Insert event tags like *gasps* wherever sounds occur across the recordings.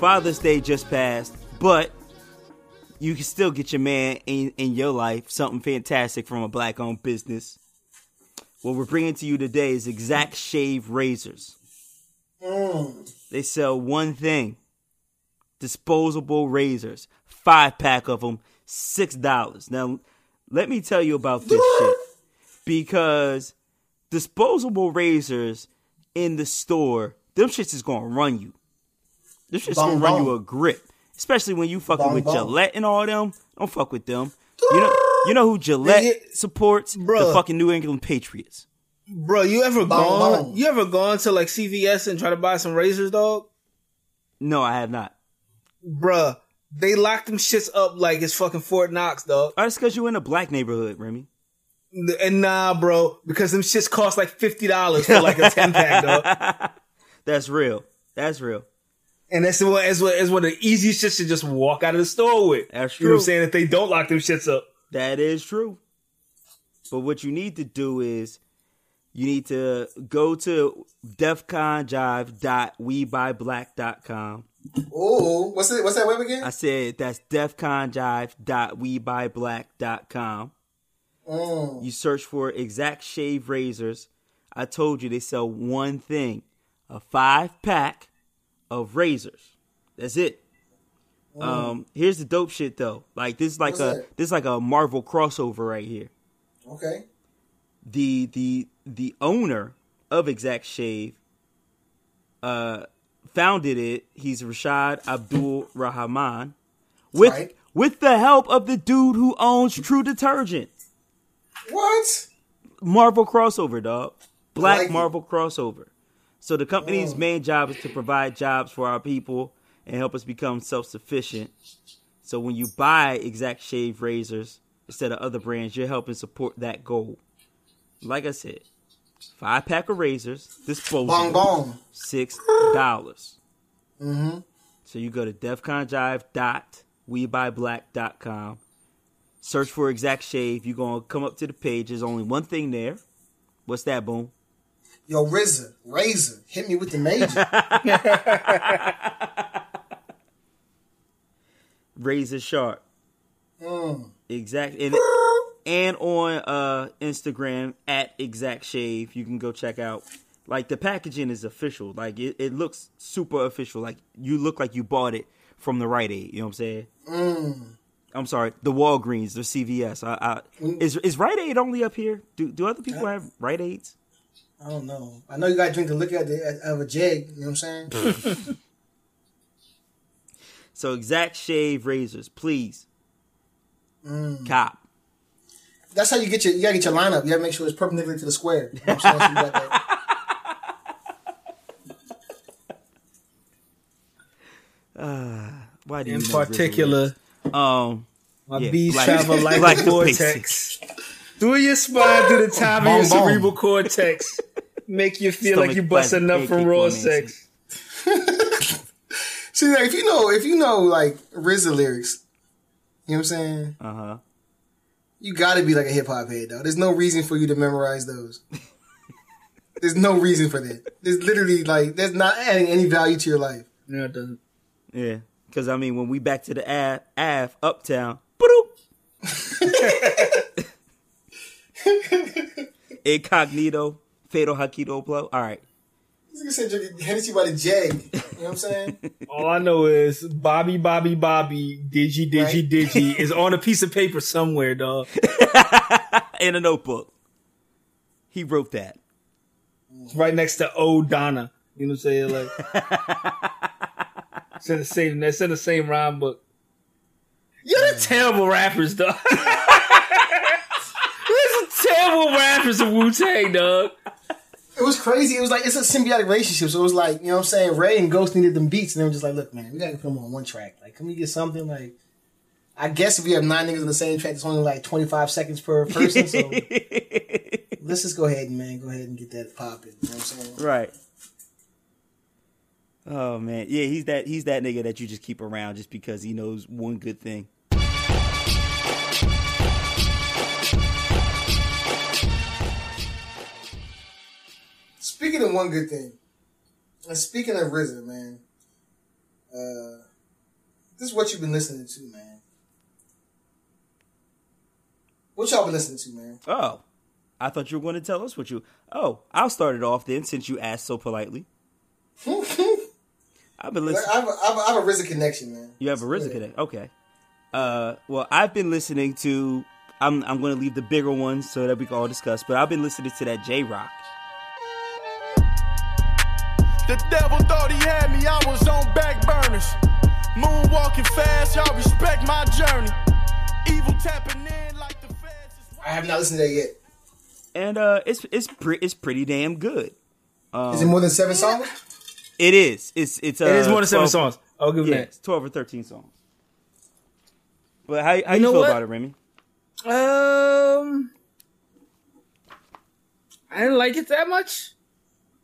Father's Day just passed, but you can still get your man in, in your life something fantastic from a black owned business. What we're bringing to you today is Exact Shave Razors. Mm. They sell one thing disposable razors, five pack of them, $6. Now, let me tell you about this *laughs* shit because disposable razors in the store, them shits is gonna run you. Them shits gonna run you a grip, especially when you fucking Bong with bong. Gillette and all them. Don't fuck with them. You know, you know who Gillette Yeah, supports? The fucking New England Patriots. Bro, you ever Bong, gone? bong. You ever gone to like CVS and try to buy some razors, dog? No, I have not. Bruh, they lock them shits up like it's fucking Fort Knox, dog. Oh, that's because you in a black neighborhood, Remy. And nah, bro, because them shits cost like fifty dollars for like a *laughs* ten pack, dog. That's real. That's real. And that's what is what is one of the easiest shits to just walk out of the store with. That's true. You know what I'm saying? If they don't lock them shits up. That is true. But what you need to do is you need to go to defconjive.webuyblack.com. Oh, what's it? What's that web again? I said that's defconjive.webuyblack.com. Mm. You search for exact shave razors. I told you they sell one thing a five pack of razors. That's it. Um, here's the dope shit though. Like this is like What's a that? this is like a Marvel crossover right here. Okay. the the the owner of Exact Shave uh founded it. He's Rashad Abdul Rahman with Right. with the help of the dude who owns True Detergent. What? Marvel crossover, dog. Black like it. Marvel crossover. So the company's main job is to provide jobs for our people and help us become self-sufficient. So when you buy Exact Shave razors instead of other brands, you're helping support that goal. Like I said, five pack of razors, disposable, Bong bong. six *gasps* dollars. Mm-hmm. So you go to defconjive.webuyblack.com. Search for Exact Shave. You're gonna come up to the page. There's only one thing there. What's that, boom? Yo, RZA, Razor, hit me with the major. *laughs* Razor Sharp. Mm. Exact and and on uh Instagram at Exact Shave. You can go check out. Like the packaging is official. Like it, it looks super official. Like you look like you bought it from the Rite Aid. You know what I'm saying? Mm. I'm sorry, the Walgreens, the CVS. I, I, is is Rite Aid only up here? Do do other people have Rite Aids? I don't know. I know you got to drink the liquor out the, out of a jig. You know what I'm saying? *laughs* So exact shave razors, please. Mm. Cop. That's how you get your. You got to get your lineup. You got to make sure it's perpendicular to the square. You know what I'm saying? So you *laughs* Why do you In particular, Um, my Yeah, bees black- travel *laughs* like black a vortex. Through your spine, through the top of your Boom, boom. cerebral cortex. Make you feel like you busting plastic up from pancake raw romancy. sex. *laughs* See, like, if you know, if you know, like RZA lyrics, you know what I'm saying? uh huh. You got to be like a hip hop head, though. There's no reason for you to memorize those. There's no reason for that. There's literally like, there's not adding any value to your life. No, it doesn't. Yeah, because I mean, when we back to the Ave, Ave Uptown. *laughs* *laughs* Incognito, Fatal Hakido blow. All right. This nigga said drinking Hennessy by the jag. You know what I'm saying? *laughs* All I know is Bobby, Bobby, Bobby, Digi, Digi, Right. Digi *laughs* is on a piece of paper somewhere, dog. *laughs* In a notebook. He wrote that. Right next to O Donna. You know what I'm saying? Like, it's in the same. It's in the same rhyme book. You're the terrible rappers, dog. There's some terrible rappers of Wu Tang, dog. It was crazy. It was like, it's a symbiotic relationship. So it was like, you know what I'm saying? Ray and Ghost needed them beats. And they were just like, look, man, we got to put them on one track. Like, can we get something like, I guess if we have nine niggas on the same track, it's only like 25 seconds per person. So *laughs* let's just go ahead and, man, go ahead and get that popping. You know what I'm saying? Right. Oh man, yeah, he's that he's that nigga that you just keep around just because he knows one good thing. Speaking of one good thing, and speaking of RZA, man, Uh, this is what you've been listening to, man. What y'all been listening to, man? Oh, I thought you were going to tell us what you. Oh, I'll start it off then, since you asked so politely. *laughs* I've been I listening. have, a, I have, a, I have a RZA connection, man. You have a RZA connection. Okay. Uh, well, I've been listening to. I'm I'm going to leave the bigger ones so that we can all discuss. But I've been listening to that Jay Rock. The devil thought he had me, I was on back burners. Moonwalking fast, y'all respect my journey. Evil tapping in like the feds. I have not listened to that yet. and uh, it's it's pre- it's pretty damn good. Um, Is it more than seven songs? It is. It's it's. Uh, It is more than seven songs. I'll give him Yeah, that. it's twelve or ththirteen songs. But how how you, know feel what? about it, Remy? Um, I didn't like it that much.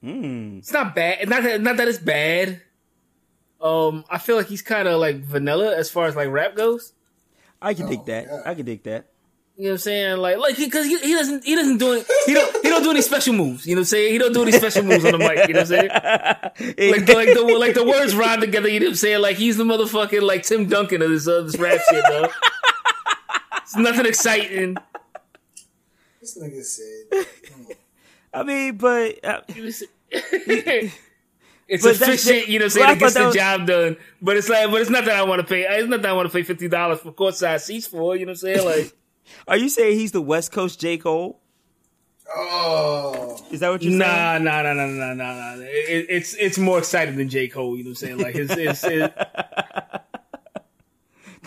Mm. It's not bad. Not that, not that it's bad. Um, I feel like he's kind of like vanilla as far as like rap goes. I can dig Oh, that. God. I can dig that. You know what I'm saying? Like, like because he, he doesn't he doesn't do it. He don't he don't do any special moves. You know what I'm saying? He don't do any special moves on the mic. You know what I'm saying? *laughs* Like the, like the like the words rhyme together. You know what I'm saying? Like he's the motherfucking like Tim Duncan of this uh, this rap shit, though. It's nothing exciting. This nigga said. *laughs* I mean, but uh, *laughs* It's But efficient, you know, saying it gets the was- job done. But it's like, but it's not that I want to pay. It's not that I want to pay fifty dollars for courtside seats for. You know what I'm saying? Like, *laughs* are you saying he's the West Coast J Cole? Oh. Is that what you're saying? nah, nah, nah, nah, nah, nah, nah. It, it's it's more exciting than J Cole. You know what I'm saying? Like, it's it's. it, *laughs*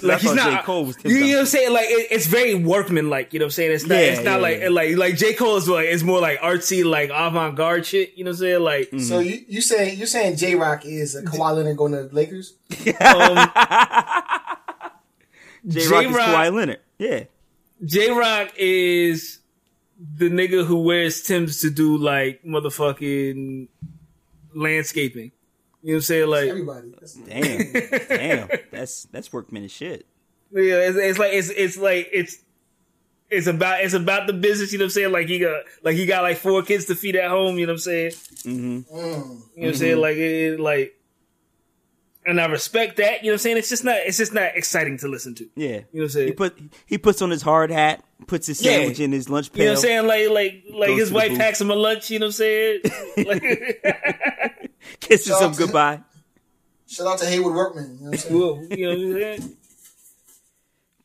'Cause he's not. J Cole was you, you know what I'm saying? Like it, it's very workman like. You know what I'm saying? It's not. Yeah, it's not yeah, like yeah. like like J Cole is like it's more like artsy like avant garde shit. You know what I'm saying? Like Mm-hmm. So you you saying you saying Jay Rock is a Kawhi Leonard going to the Lakers? um, *laughs* Jay Rock is Kawhi Leonard. Yeah. Jay Rock is the nigga who wears Tim's to do like motherfucking landscaping. You know what I'm saying? Like, Everybody. That's- Damn. Damn. *laughs* That's that's workman as shit. yeah, it's, it's like it's it's like it's it's about it's about the business. You know what I'm saying? Like he got like he got like four kids to feed at home. You know what I'm saying? Mm. You know what I'm saying? Like it, it, like. And I respect that, you know what I'm saying? It's just not it's just not exciting to listen to. Yeah. You know what I'm saying? He put he puts on his hard hat, puts his Yeah. sandwich in his lunch pail. You know what I'm saying? Like like like his wife packs him a lunch, you know what I'm saying? Like, *laughs* *laughs* *laughs* Kisses him Johnson. goodbye. *laughs* Shout out to Haywoode Workman. You know what I'm saying? well, you know what I'm saying? *laughs*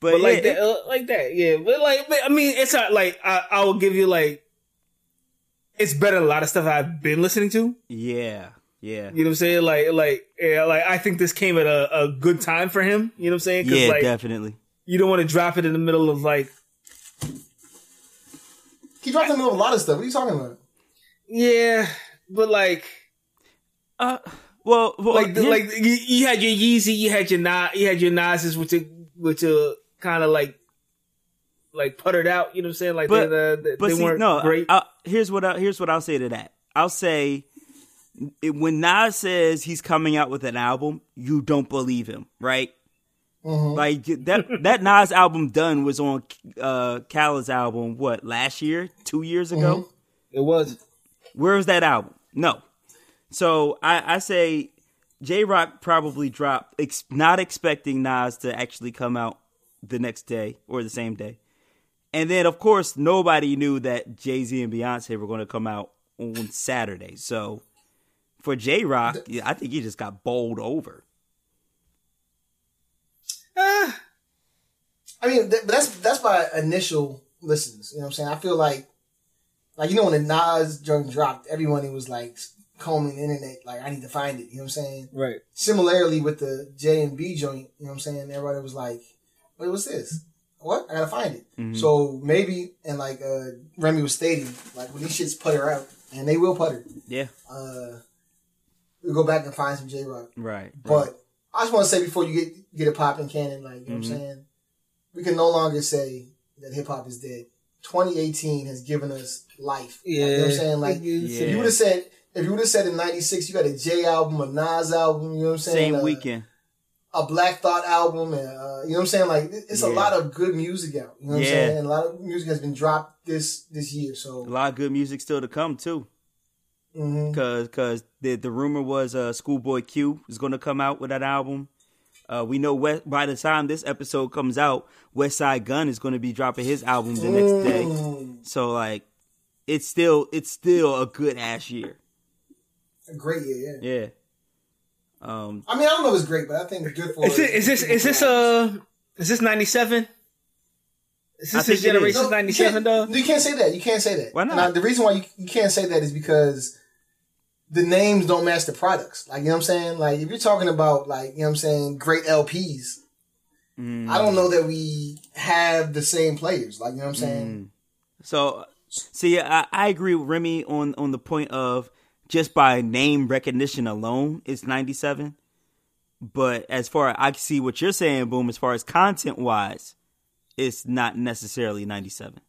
But, But like yeah, that, uh, like that, yeah. But like, but, I mean, it's not like I, I will give you like, it's better than a lot of stuff I've been listening to. yeah, yeah, You know what I'm saying? Like, like, yeah, like I think this came at a, a good time for him. You know what I'm saying? yeah, like, definitely. you don't want to drop it in the middle of like, He dropped in the middle of a lot of stuff. What are you talking about? yeah, but like, Uh, well, well, like, here- like you, you had your Yeezy, you had your Na, you had your Nas's, which are which are kind of like, like puttered out. You know what I'm saying? Like, But- they, they, but they see, weren't no. great. I, I- here's what I, here's what I'll say to that. I'll say it, when Nas says he's coming out with an album, you don't believe him, right? Like that that Nas album done was on uh Khaled's album what last year, two years ago. it was. Where was that album? No. So I, I say Jay Rock probably dropped, ex- not expecting Nas to actually come out the next day or the same day. And then, of course, nobody knew that Jay Z and Beyonce were going to come out on Saturday. So for Jay Rock, I think he just got bowled over. Ah, I mean, th- that's that's my initial listens. You know what I'm saying? I feel like, like you know, when the Nas joint dropped, everyone was like combing the internet, like I need to find it. You know what I'm saying? right. Similarly with the J and B joint, you know what I'm saying? Everybody was like, "Wait, what's this? What? I gotta find it." So maybe, and like uh, Remy was stating, like when these shits putter out, and they will putter, Yeah. uh, we'll go back and find some Jay Rock. Right. But I just want to say before you get get a popping, Cannon, like you know what I'm saying, we can no longer say that hip hop is dead. 2018 has given us life. Like, you know what I'm saying? Like if you would have said if you would have said in '96 you got a J album, a Nas album, you know what I'm saying? Same Uh, weekend. a Black Thought album, and uh, you know what I'm saying? Like it- it's a lot of good music out. You know what Yeah. I'm saying? And a lot of music has been dropped this this year. So a lot of good music still to come, too. Cause, cause the the rumor was uh, Schoolboy Q is going to come out with that album. Uh, we know West, by the time this episode comes out, Westside Gunn is going to be dropping his album the next day. So like, it's still it's still a good ass year. A great year, yeah. Yeah. Um. I mean, I don't know if it's great, but I think it's good for. Is, it, is this is this uh is this ninety seven? Is I this think his generation No, ninety you can't- seven though? You can't say that. You can't say that. Why not? And I- the reason why you, you can't say that is because the names don't match the products. Like, you know what I'm saying? Like, if you're talking about, like, you know what I'm saying, great LPs, mm, I don't know that we have the same players. Like, you know what I'm saying? So, see, I, I agree with Remy on on the point of just by name recognition alone, it's ninety seven. But as far as I see what you're saying, boom, as far as content wise, it's not necessarily ninety seven.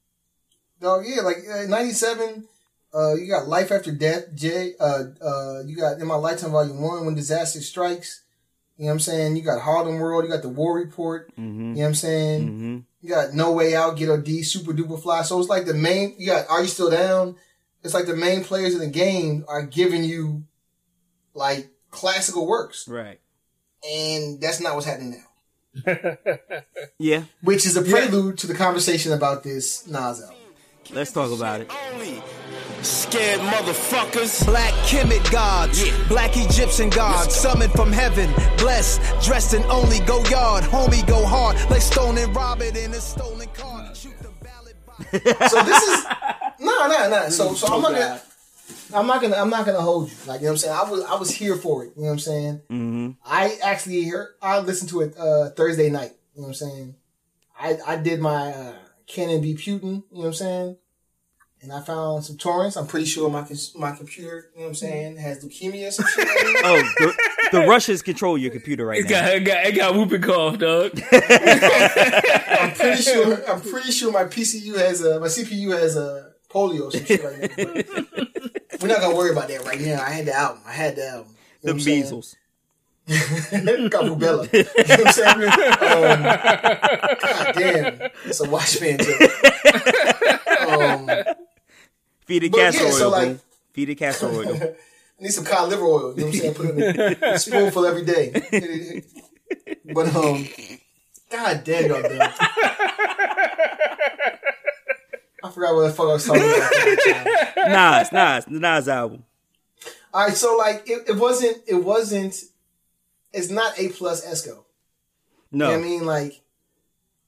No, yeah, like uh, 97, uh, you got Life After Death, Jay. uh, uh, you got In My Lifetime Volume 1, When Disaster Strikes. You know what I'm saying? You got Harlem World, you got The War Report. You know what I'm saying? Mm-hmm. You got No Way Out, Get D, Supa Dupa Fly. So it's like the main, you got Are You Still Down? It's like the main players in the game are giving you like classical works. Right. And that's not what's happening now. *laughs* Yeah. Which is a prelude to the conversation about this Nas album. Let's talk about it. Only scared motherfuckers. Black Kemet gods, black Egyptian gods, summoned from heaven, blessed, dressed in only go yard, homie go hard, like Stone and Robert in a stolen car. Shoot the ballot box. *laughs* So this is no, no, no. So, so I'm not God. gonna, I'm not gonna, I'm not gonna hold you. Like you know what I'm saying. I was, I was here for it. You know what I'm saying. Mm-hmm. I actually heard, I listened to it uh, Thursday night. You know what I'm saying. I, I did my uh, Canon B Putin. You know what I'm saying. And I found some torrents. I'm pretty sure my my computer, you know what I'm saying, has leukemia. or Some shit. *laughs* Oh, the, the Russians control your computer right It got now. it got, it got whooping cough, dog. *laughs* *laughs* I'm pretty sure. I'm pretty sure my PCU has a my CPU has a polio or some shit like that. *laughs* We're not gonna worry about that right now. I had the album. I had the album. You The know what measles. *laughs* Got rubella. You know what I'm saying? *laughs* Um, God damn, it's a watchman joke. Um, Feed it But castor yeah, oil. so, like- Feed it castor oil. I need some cod liver oil. You know what I'm saying? Put it in a spoonful every day. But um, God damn y'all done. I forgot what the fuck I was talking about. *laughs* Nas, Nas, the Nas album. All right, so like it, it wasn't it wasn't it's not A plus Esco. No. You know I mean? Like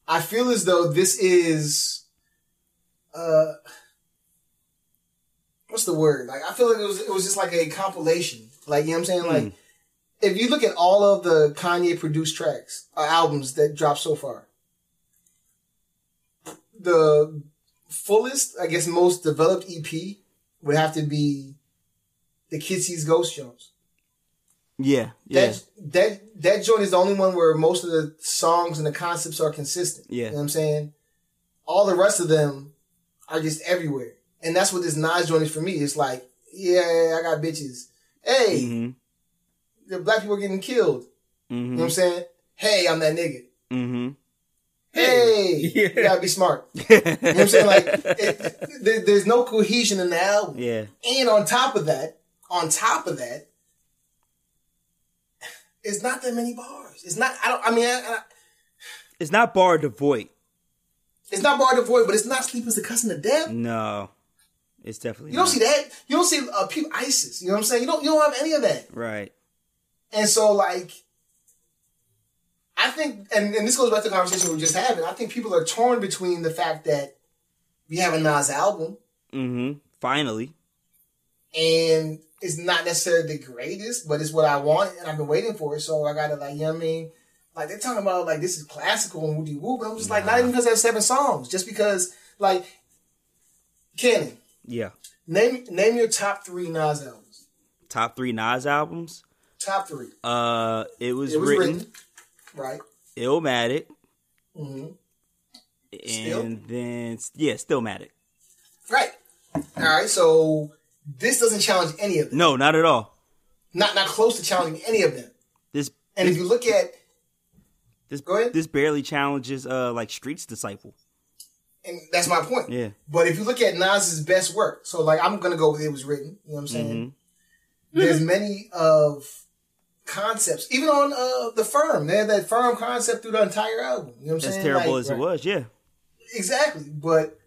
I feel as though this is uh what's the word? Like I feel like it was it was just like a compilation. Like you know what I'm saying? Like if you look at all of the Kanye produced tracks or albums that dropped so far, the fullest, I guess most developed EP would have to be the Kid Ghost Jones. Yeah, yeah. That that that joint is the only one where most of the songs and the concepts are consistent. Yeah. You know what I'm saying? All the rest of them are just everywhere. And that's what this Nas joint is for me. It's like, yeah, I got bitches. Hey, hmm the black people are getting killed. You know what I'm saying? Hey, I'm that nigga. hmm Hey, *laughs* Yeah. you gotta be smart. You know what I'm saying? Like, it, there, there's no cohesion in the album. Yeah. And on top of that, on top of that, it's not that many bars. It's not. I don't. I mean, I, I, It's not bar devoid. it's not bar to void, but it's not sleep is the cousin of death. No. It's definitely You don't not. see that. You don't see uh, people ISIS. You know what I'm saying? You don't. You don't have any of that. Right. And so, like, I think, and, and this goes back to the conversation we were just having. I think people are torn between the fact that we have a Nas album hmm Finally. and it's not necessarily the greatest, but it's what I want and I've been waiting for it. So I gotta like, you know what I mean? Like they're talking about like this is classical and woody woo, but I'm just like not even because there's seven songs, just because like Kenny, Yeah. name name your top three Nas albums. Top three Nas albums. Top three. Uh, it was, It was written, written, right? Illmatic, hmm and Still? then yeah, Stillmatic. Right. All right. So this doesn't challenge any of them. No, not at all. Not not close to challenging any of them. This And if you look at this Go ahead. this barely challenges uh like Street's disciple. and that's my point. Yeah. But if you look at Nas's best work, so like I'm gonna go with it was written. You know what I'm saying? Mm-hmm. There's many of concepts, even on uh the firm. They had that firm concept through the entire album. You know what I'm As saying? terrible Like, as it was, yeah. Exactly. But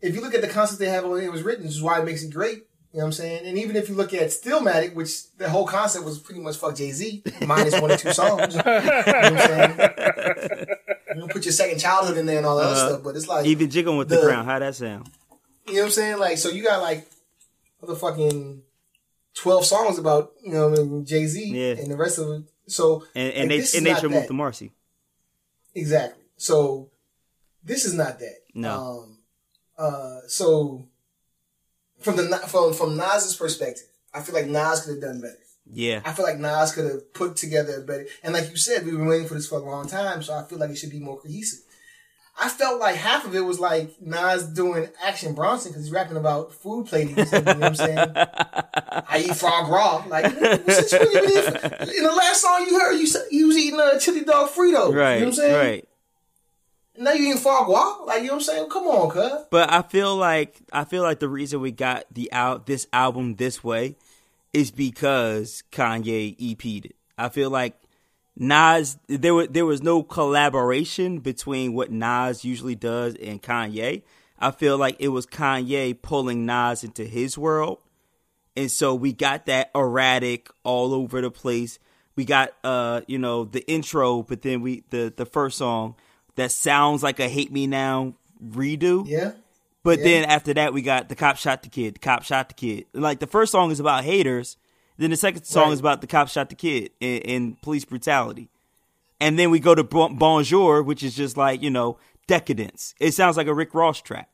if you look at the concept they have when it was written, this is why it makes it great. You know what I'm saying? And even if you look at Stillmatic, which the whole concept was pretty much fuck Jay Z, minus one or two songs. *laughs* you know what I'm saying? You put your second childhood in there and all that Uh-huh. stuff, but it's like Even jiggling with the, the- crown, how that sound? you know what I'm saying? Like, so you got like motherfucking twelve songs about you know Jay Z Yeah. and the rest of it. So And and like, they and they not should that. move to Marcy. Exactly. So this is not that. No. Um, uh, so from the from from Nas's perspective, I feel like Nas could have done better. Yeah. I feel like Nas could have put together a better. And like you said, we've been waiting for this for a long time, so I feel like it should be more cohesive. I felt like half of it was like Nas doing Action Bronson because he's rapping about food plating. You know what I'm saying? *laughs* I eat frog raw. Like, what's it- what you mean? in the last song you heard, you said you was eating a chili dog Frito. Right. You know what I'm saying? Right. Now you eating frog raw. Like, you know what I'm saying? Come on, cuz. But I feel like I feel like the reason we got the out this album this way is because Kanye EP'd it. I feel like Nas there was there was no collaboration between what Nas usually does and Kanye. I feel like it was Kanye pulling Nas into his world. And so we got that erratic all over the place. We got uh, you know, the intro, but then we the the first song that sounds like a Hate Me Now redo. Yeah. But Yeah. then after that, we got the cop shot the kid. The cop shot the kid. Like the first song is about haters. Then the second song Right. is about the cop shot the kid and, and police brutality. And then we go to Bonjour, which is just like you know decadence. It sounds like a Rick Ross track.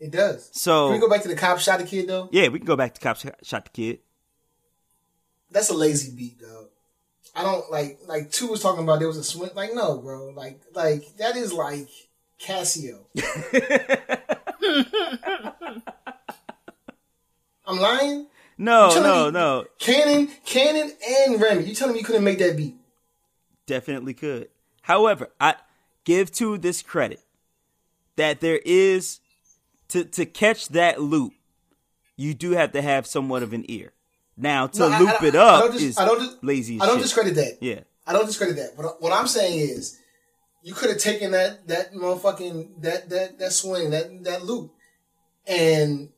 It does. So- Can we go back to the cop shot the kid though? Yeah, we can go back to cop shot, shot the kid. That's a lazy beat, though. I don't like like two was talking about there was a swing. Like no, bro. Like like that is like Casio. *laughs* I'm lying. No, no, me- no. Cannon, Cannon, and Remy. You telling me you couldn't make that beat? Definitely could. However, I give to this credit that there is to to catch that loop. You do have to have somewhat of an ear. Now to No, loop I- it I up don't dis- is I don't dis- lazy. I don't shit. discredit that. Yeah. I don't discredit that. But what I'm saying is, you could have taken that that motherfucking that that that swing that that loop, and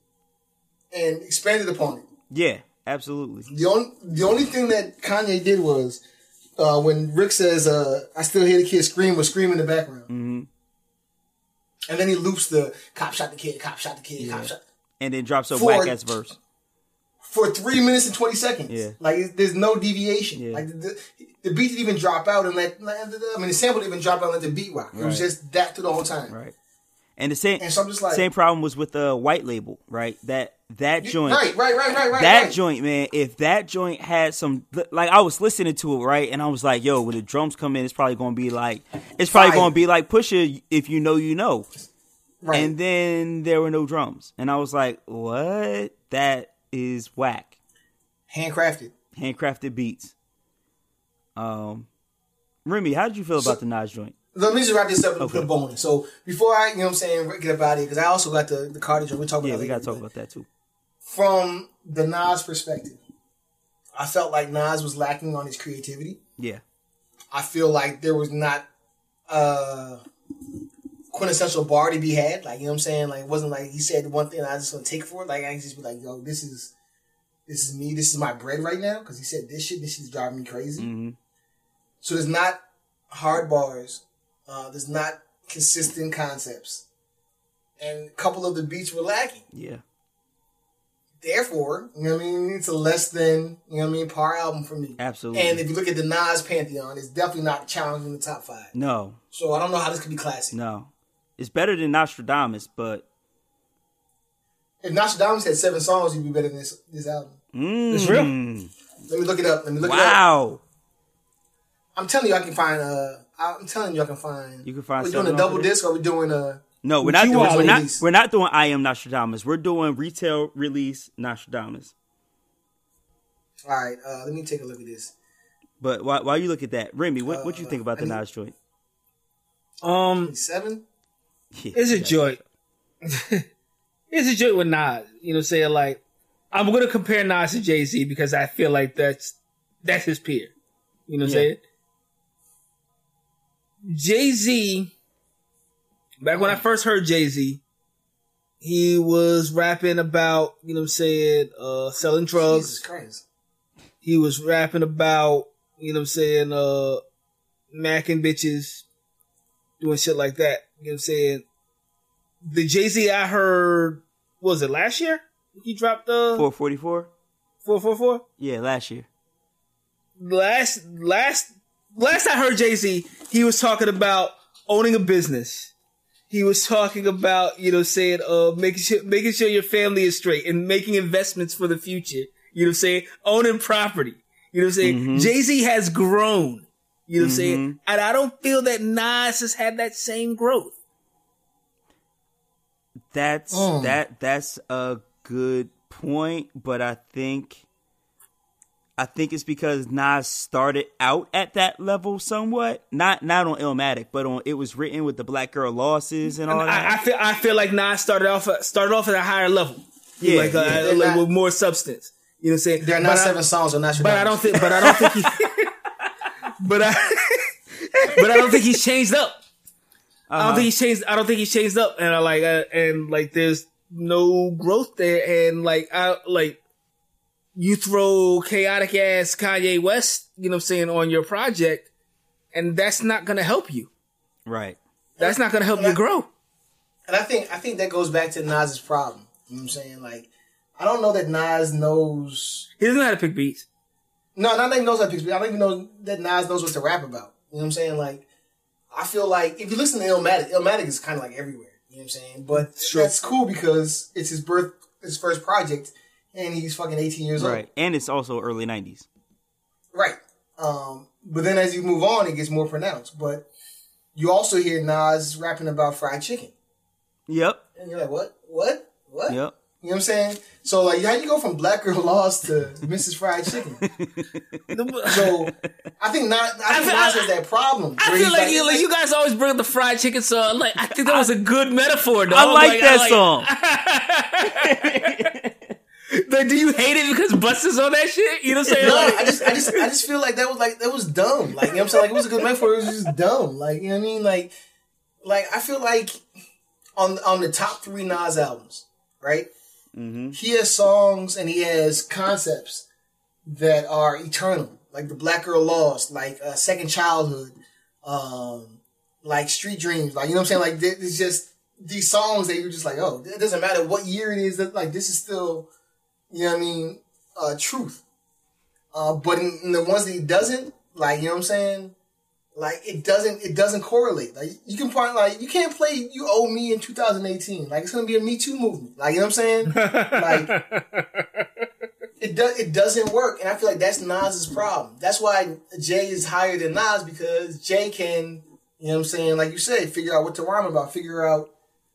and expanded upon it. Yeah, absolutely. The only the only thing that Kanye did was uh, when Rick says, uh, "I still hear the kid scream," or scream in the background, hmm and then he loops the "cop shot the kid, cop shot the kid, cop shot." And then drops a whack ass verse. For three minutes and twenty seconds, Yeah. like there's no deviation. Yeah. Like the, the, the beat didn't even drop out and let. I mean, the sample didn't even drop out and let the beat rock. It was just that through the whole time. Right. And the same And so like- same problem was with the white label, right? That that joint Right, right, right, right, right. that right. joint, man, if that joint had some, like, I was listening to it, right, and I was like, yo, when the drums come in, it's probably gonna be like, it's probably Fire. gonna be like Pusha, if you know, you know. right. And then there were no drums, and I was like, what? That is whack. handcrafted. Handcrafted beats. Um, Remy, how did you feel about the Nas joint? Let me just wrap this up and Okay. put a bow it. So before I, you know what I'm saying, get up out of here, because I also got the, the Cardi joint. We'll talk about Yeah, that we gotta talk about that too. From the Nas perspective, I felt like Nas was lacking on his creativity. Yeah, I feel like there was not a quintessential bar to be had. Like, you know what I'm saying? Like, it wasn't like he said one thing I was just gonna take for it. Like, I just be like, yo, this is this is me. This is my bread right now. Because he said this shit. This shit's driving me crazy. hmm So there's not hard bars. Uh, there's not consistent concepts. And a couple of the beats were lacking. yeah, Therefore, you know what I mean? It's a less than, you know what I mean, par album for me. absolutely. And if you look at the Nas Pantheon, it's definitely not challenging the top five. no, So I don't know how this could be classic. no, it's better than Nastradamus, but If Nastradamus had seven songs, he'd be better than this this album. mm, It's real. Let me look it up. Let me look it up. wow. I'm telling you, I can find. Uh, I'm telling you, I can find. You can find We're doing a double off of this? disc, or we doing a. No, we're not doing. We're not. We're not doing. I am Nastradamus. We're doing retail release Nastradamus. All right, uh, let me take a look at this. But while, while you look at that, Remy, what what you think about the Uh, I need- Nas joint? Um, Seven. Yeah, it's a yeah. joy. Here's a joke with Nas. You know, saying like, I'm gonna compare Nas to Jay Z because I feel like that's that's his peer. You know what I'm Yeah. saying? Jay Z, back when I first heard Jay Z, he was rapping about, you know what I'm saying, uh, selling drugs. Jesus Christ. He was rapping about, you know what I'm saying, uh, macking bitches, doing shit like that. You know what I'm saying? The Jay Z I heard, what was it last year? He dropped the 444? 444? Yeah, last year. Last, last, last I heard Jay Z, he was talking about owning a business. He was talking about, you know, saying, uh, making sure, making sure your family is straight and making investments for the future. You know what I'm saying? Owning property. You know what I'm saying? Jay Z has grown. You know what I'm saying? And I don't feel that Nas has had that same growth. That's Mm. that that's a good point, but I think I think it's because Nas started out at that level somewhat. Not not on Illmatic, but on it was written with the Black Girl losses and all I, I that. feel I feel like Nas started off started off at a higher level. Yeah, like, uh, yeah. They're like not- with more substance. You know what I'm saying? There are not But I- seven songs on National But I don't think. But I don't think he. *laughs* but I. *laughs* but I don't think he's changed up. I Uh-huh. don't think he's changed. I don't think he's changed up, and I like, uh, and like, there's no growth there, and like, I like, you throw chaotic ass Kanye West, you know, what I'm saying on your project, and that's not gonna help you. right. That's not gonna help you grow. And I think I think that goes back to Nas's problem. You know what I'm saying? Like, I don't know that Nas knows. He doesn't know how to pick beats. No, not that he knows how to pick. beats. I don't even know that Nas knows what to rap about. You know what I'm saying? Like, I feel like if you listen to Illmatic, Illmatic is kind of like everywhere. You know what I'm saying? But Sure. that's cool because it's his birth, his first project, and he's fucking 18 years old. Right. And it's also early nineties. Right. Um, but then as you move on, it gets more pronounced. But you also hear Nas rapping about fried chicken. Yep. And you're like, what? What? What? Yep. You know what I'm saying? So like, how you go from Black Girl *laughs* Lost to Mrs. Fried Chicken? *laughs* So I think not. I think feel- Nas has that problem. I feel he's like, you, like you guys always bring up the fried chicken song. Like I think that was a good metaphor. Though. I like that I song. *laughs* Like, do you hate it because Busta's on that shit? You know what I'm saying? No, Like, I just, I just, I just feel like that was like that was dumb. Like you know what I'm saying? Like it was a good metaphor. It was just dumb. Like you know what I mean? Like, like I feel like on on the top three Nas albums, right? Mm-hmm. He has songs and he has concepts that are eternal, like the Black Girl Lost, like uh, Second Childhood, um, like Street Dreams. Like you know what I'm saying? Like it's just these songs that you're just like, oh, it doesn't matter what year it is. That like this is still, you know what I mean? Uh, truth. Uh, but in, in the ones that he doesn't, like, you know what I'm saying? Like, it doesn't, it doesn't correlate. Like, you can find, like, you can't play You Owe Me in 2018. Like, it's gonna be a Me Too movement. Like, you know what I'm saying? *laughs* like, it does, it doesn't work. And I feel like that's Nas's problem. That's why Jay is higher than Nas because Jay can, you know what I'm saying? Like you said, figure out what to rhyme about, figure out,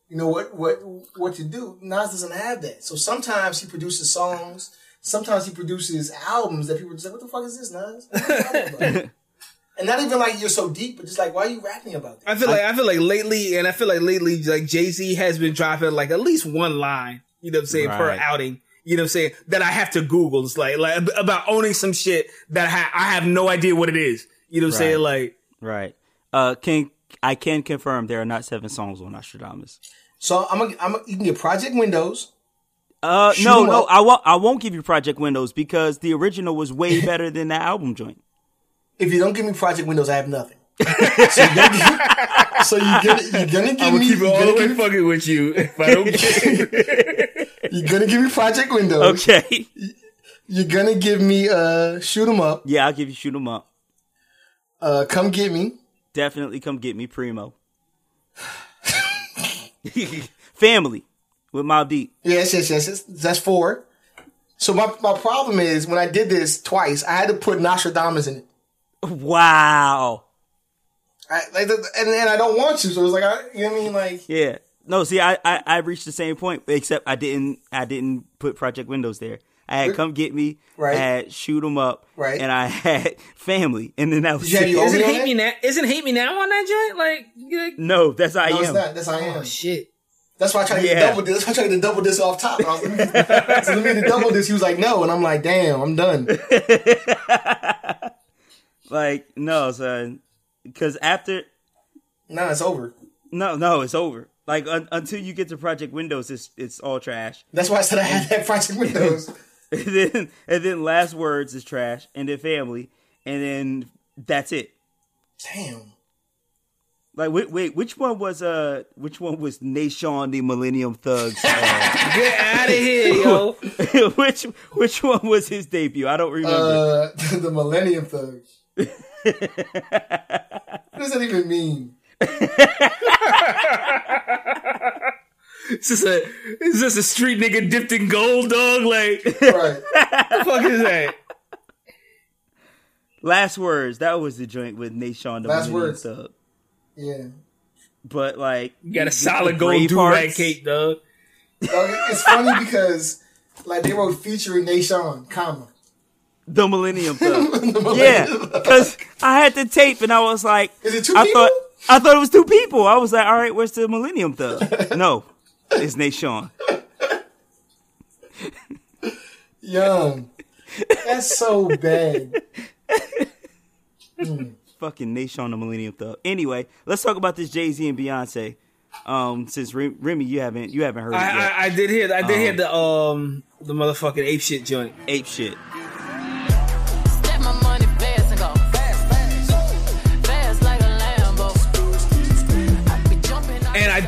you know, what, what, what to do. Nas doesn't have that. So sometimes he produces songs. Sometimes he produces albums that people just like, what the fuck is this, Nas? What are you rapping about?" *laughs* and not even like you're so deep, but just like, why are you rapping about that? I feel like I feel like lately, and I feel like lately, like Jay Z has been dropping like at least one line. You know what I'm saying per outing. You know what I'm saying that I have to Google. It's like like about owning some shit that I, ha- I have no idea what it is. You know what I'm saying? Like Right. Uh can I can confirm there are not seven songs on Nastradamus. So I'm gonna, I'm gonna, you can get Project Windows. Uh Shoot no, 'em no, up. I won't I won't give you Project Windows because the original was way *laughs* better than that album joint. If you don't give me Project Windows, I have nothing. so you're gonna give, so you're gonna, you're gonna give me, you're gonna give me, fucking with you if I don't get you're *laughs* gonna give me Project Windows. Okay. You're gonna give me uh shoot 'em up. yeah, I'll give you shoot 'em up. Uh, come get me. Definitely come get me primo. *laughs* Family with Mobb Deep. Yes, yes, yes, yes. That's four. So my my problem is when I did this twice, I had to put Nastradamus in it. Wow. I, like, the- and then I don't want to, so it's like, I, you know what I mean? Like, Yeah. No, see, I, I I reached the same point, except I didn't I didn't put Project Windows there. I had Come Get Me, Right. I had Shoot 'Em Up, Right. and I had *laughs* Family, and then that was Did you have it. your own- Isn't hate it? me now? Isn't hate me now on that joint? Like, like No, that's I no, it's am. not. That's I am. oh shit. That's why I tried to get Yeah. the double disc. That's why I tried to get the double this off top. I was like, *laughs* so let me get the double this. He was like, no, and I'm like, damn, I'm done. *laughs* Like no, son, because after Nah, it's over. no, no, it's over. Like un- until you get to Project Windows, it's it's all trash. That's why I said I had that Project Windows. *laughs* and then and then last words is trash, and then family, and then that's it. Damn. Like wait, wait, which one was uh, which one was Nation the Millennium Thugs? Uh, *laughs* Get out of here, yo. *laughs* which which one was his debut? I don't remember. Uh, the Millennium Thugs. what does that even mean? Is this a is this a street nigga dipped in gold, dog? Like, *laughs* what Right. the fuck is that? last words. That was the joint with Nation the Last Millennium Words. Thug. Yeah. But like, You got a the- solid gold gray do rag parts- cape, dog. Dog, it's funny because like they wrote featuring Nation, comma. The Millennium *laughs* Thug. The Millennium yeah, because I had the tape and I was like, Is it two I people? thought I thought it was two people. I was like, all right, where's the Millennium Thug? *laughs* no, it's Nation. Young. That's so bad. Fucking Nation the Millennium Thug. Anyway, let's talk about this Jay Z and Beyonce. Um, since Re- Remy, you haven't you haven't heard it I, yet. I, I did hear I did hear Um, the um the motherfucking ape shit joint. Ape shit.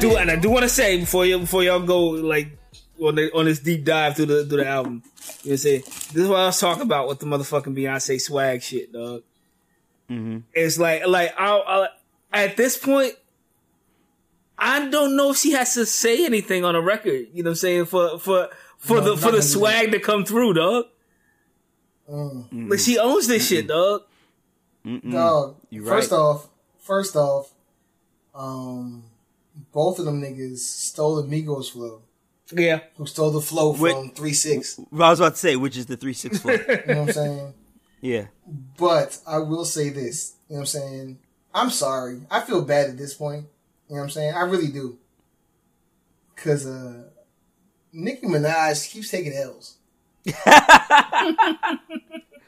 Do and I do want to say before you before y'all go like on the, on this deep dive through the through the album, you know, say this is what I was talking about with the motherfucking Beyonce swag shit, dog. It's like like I, I at this point. I don't know if she has to say anything on a record. You know what I'm saying for for for No, the for the do swag to come through, dog. Mm. Like she owns this shit, dog. Dog. You First off, first off, um, both of them niggas stole the Migos flow. Yeah, Who stole the flow Wait. from Three Six? I was about to say, which is the three six four. *laughs* know what I'm saying? yeah. But I will say this. You know what I'm saying? I'm sorry. I feel bad at this point. You know what I'm saying? I really do. Cause uh Nicki Minaj keeps taking L's. *laughs*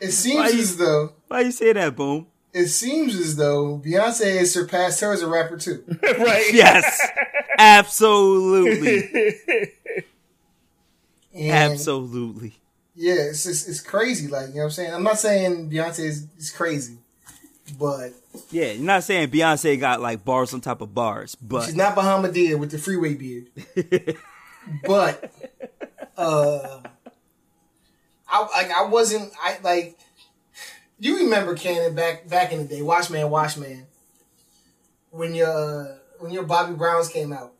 it seems Why you- as though Why you say that, Boom? It seems as though Beyonce has surpassed her as a rapper too. *laughs* right. Yes, absolutely, And absolutely. yeah, it's just, it's crazy. Like you know what I'm saying. I'm not saying Beyonce is, is crazy, but Yeah, you're not saying Beyonce got like bars on top of bars, but She's not Bahamadia with the freeway beard. *laughs* but uh I like I wasn't I like you remember Cannon back back in the day, Watchman, Watchman. When your when your Bobby Browns came out.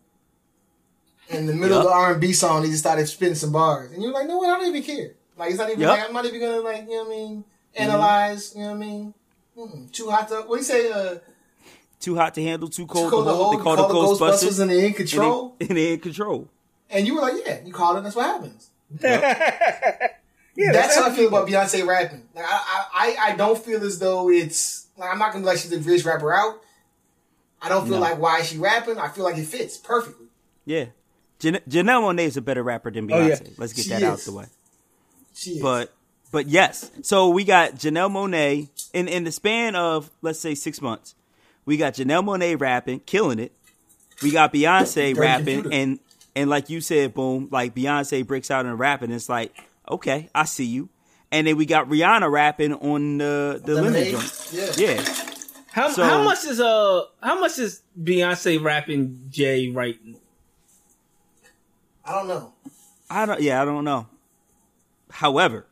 In the middle of the R and B song, he just started spitting some bars. And you're like, no what, I don't even care. Like it's not even Yup. like I'm not even gonna like, you know what I mean, analyze, you know what I mean? Mm-mm. Too hot to what do you say, uh too hot to handle, too cold, call to hold. They call, the Ghostbusters Ghostbusters, and they're in and control. they, and they in control. And you were like, yeah, you called it. That's what happens. *laughs* Yeah, That's how I feel about Beyonce rapping. Like, I, I, I- I don't feel as though it's like I'm not gonna be like she's the greatest rapper out. I don't feel No. like why is she rapping. I feel like it fits perfectly. Yeah, Jan- Janelle Monae is a better rapper than Oh, Beyonce. yeah. Let's get She that out is. the way. She is. But but yes, so we got Janelle Monae in in the span of let's say six months. We got Janelle Monae rapping, killing it. We got Beyonce rapping, computer. and and like you said, boom, like Beyonce breaks out in rapping. It's like okay, I see you. And then we got Rihanna rapping on the the lemon joint. Yeah. Yeah, How, So- how much is uh how much is Beyonce rapping Jay writing? I don't know. I don't. Yeah, I don't know. However,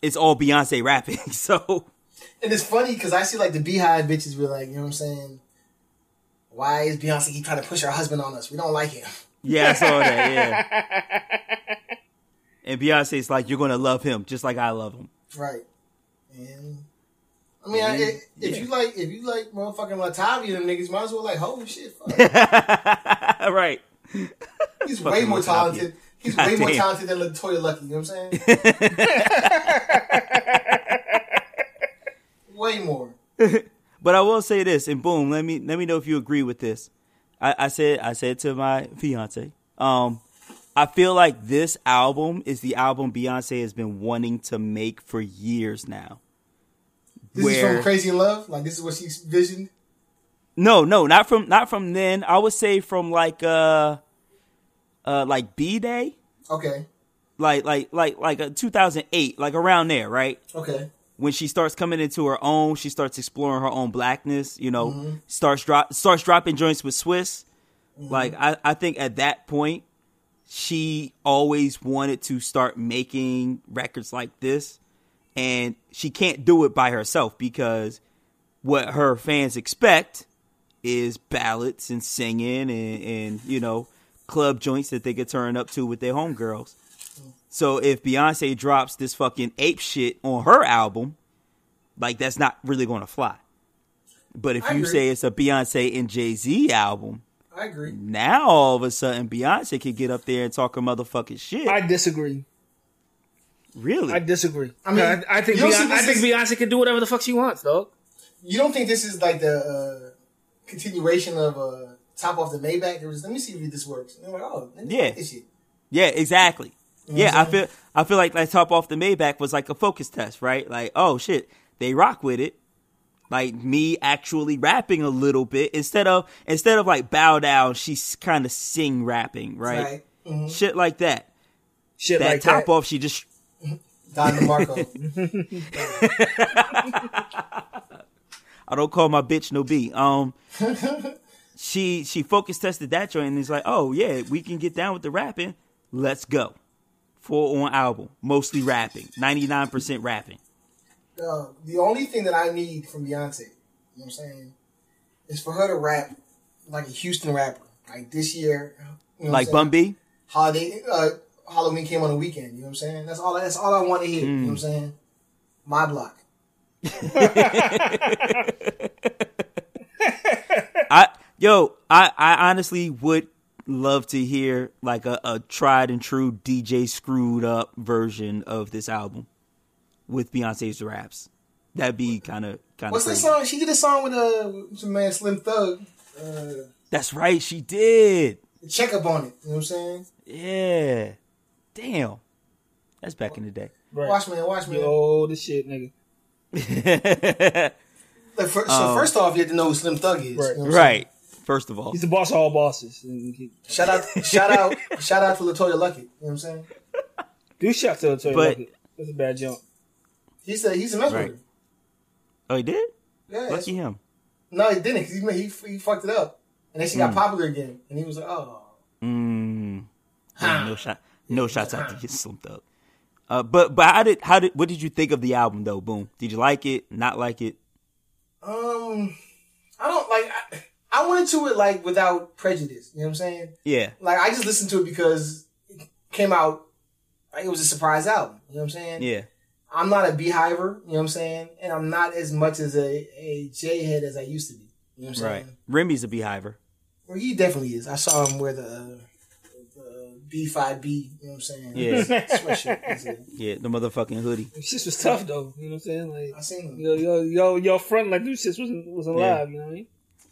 it's all Beyonce rapping, *laughs* so And it's funny because I see like the Beyhive bitches be like, you know what I'm saying? Why is Beyonce keep trying to push her husband on us? We don't like him. Yeah, I saw that. Yeah. *laughs* and Beyonce's like, "You're gonna love him just like I love him." Right. And I mean, I, if, if you like, if you like motherfucking Latavia, them niggas might as well like, holy shit, fuck. *laughs* right. He's Fucking way more Latavia. talented. He's way more talented than LeToya Luckett. You know what I'm saying? *laughs* way more. But I will say this, and boom, let me let me know if you agree with this. I, I said I said to my fiance, um, I feel like this album is the album Beyonce has been wanting to make for years now. This is from Crazy Love. Like this is what she visioned. No, no, not from not from then. I would say from like uh uh like B Day, Okay. like like like like uh, 2008, like around there, right? Okay. When she starts coming into her own, she starts exploring her own blackness. You know, starts drop starts dropping joints with Swizz. Like I I think at that point, she always wanted to start making records like this, and she can't do it by herself because what her fans expect is ballads and singing and, and you know club joints that they could turn up to with their homegirls. So if Beyonce drops this fucking ape shit on her album, like that's not really going to fly. But if I you agree. say it's a Beyonce and Jay Z album, I agree. now all of a sudden Beyonce could get up there and talk her motherfucking shit. I disagree. really? I disagree. I mean, I, I think you don't Beyonce, I think is- Beyonce can do whatever the fuck she wants, dog. You don't think this is like the uh, continuation of uh, Top Off the Maybach? There was, let me see if this works. And they're like, oh, let me Yeah. this shit. Yeah, exactly. know yeah, I feel I feel like that top off the Maybach was like a focus test, right? Like, oh shit, they rock with it. Like me actually rapping a little bit instead of instead of like bow down, she's kind of sing rapping, right? Right. Mhm. Shit like that. Shit That like top that. off, she just *laughs* Don DeMarco. *laughs* I don't call my bitch no B. Um, *laughs* she she focus tested that joint and it's like, oh yeah, we can get down with the rapping. Let's go. Full on album, mostly rapping, ninety nine percent rapping. Uh, the only thing that I need from Beyonce, you know what I'm saying, is for her to rap like a Houston rapper. Like this year, you know Like what I'm Bun? B. Holiday, uh, Halloween came on the weekend. You know what I'm saying? That's all. That's all I want to hear. You know what Mm. I'm saying? My block. *laughs* I yo, I I honestly would love to hear like a, a tried and true DJ screwed up version of this album with Beyonce's raps. That'd be kind of kind of What's that crazy. song? She did a song with uh, man Slim Thug. Uh, That's right, she did. check up on it. You know what I'm saying? Yeah. Damn. That's back in the day. Right. Watch man, watch man. Yo, this shit, nigga. *laughs* Like, fir- so first off, you have to know who Slim Thug is. you know Right. what I'm saying? Um, right. First of all. He's the boss of all bosses. Shout out, *laughs* shout out, shout out to LeToya Luckett. You know what I'm saying? Do shout out to Latoya But- Luckett. That's a bad jump. He's said he's a mess Right. with her. Oh, he did? Yeah, Lucky him. No, he didn't. he, he he fucked it up, and then she got popular again, and he was like, "Oh, Mm. Yeah, no shot. No shots out to his Slim Thug. Uh, but but how did how did what did you think of the album though? Boom. Did you like it? Not like it? um, I don't like." I, I went into it like without prejudice. You know what I'm saying? Yeah. Like I just listened to it because it came out. Like, it was a surprise album. You know what I'm saying? Yeah. I'm not a beehiver. You know what I'm saying? And I'm not as much as a a J head as I used to be. You know what I'm saying? Right. saying? Remy's a beehiver. Well, he definitely is. I saw him wear the. Uh, the B5B, you know what I'm saying? Yeah. *laughs* Sweatshirt. Yeah, the motherfucking hoodie. This shit was tough though. You know what I'm saying? Like I seen him. yo yo yo yo front like this shit wasn't wasn't Yeah. live. You know what I mean?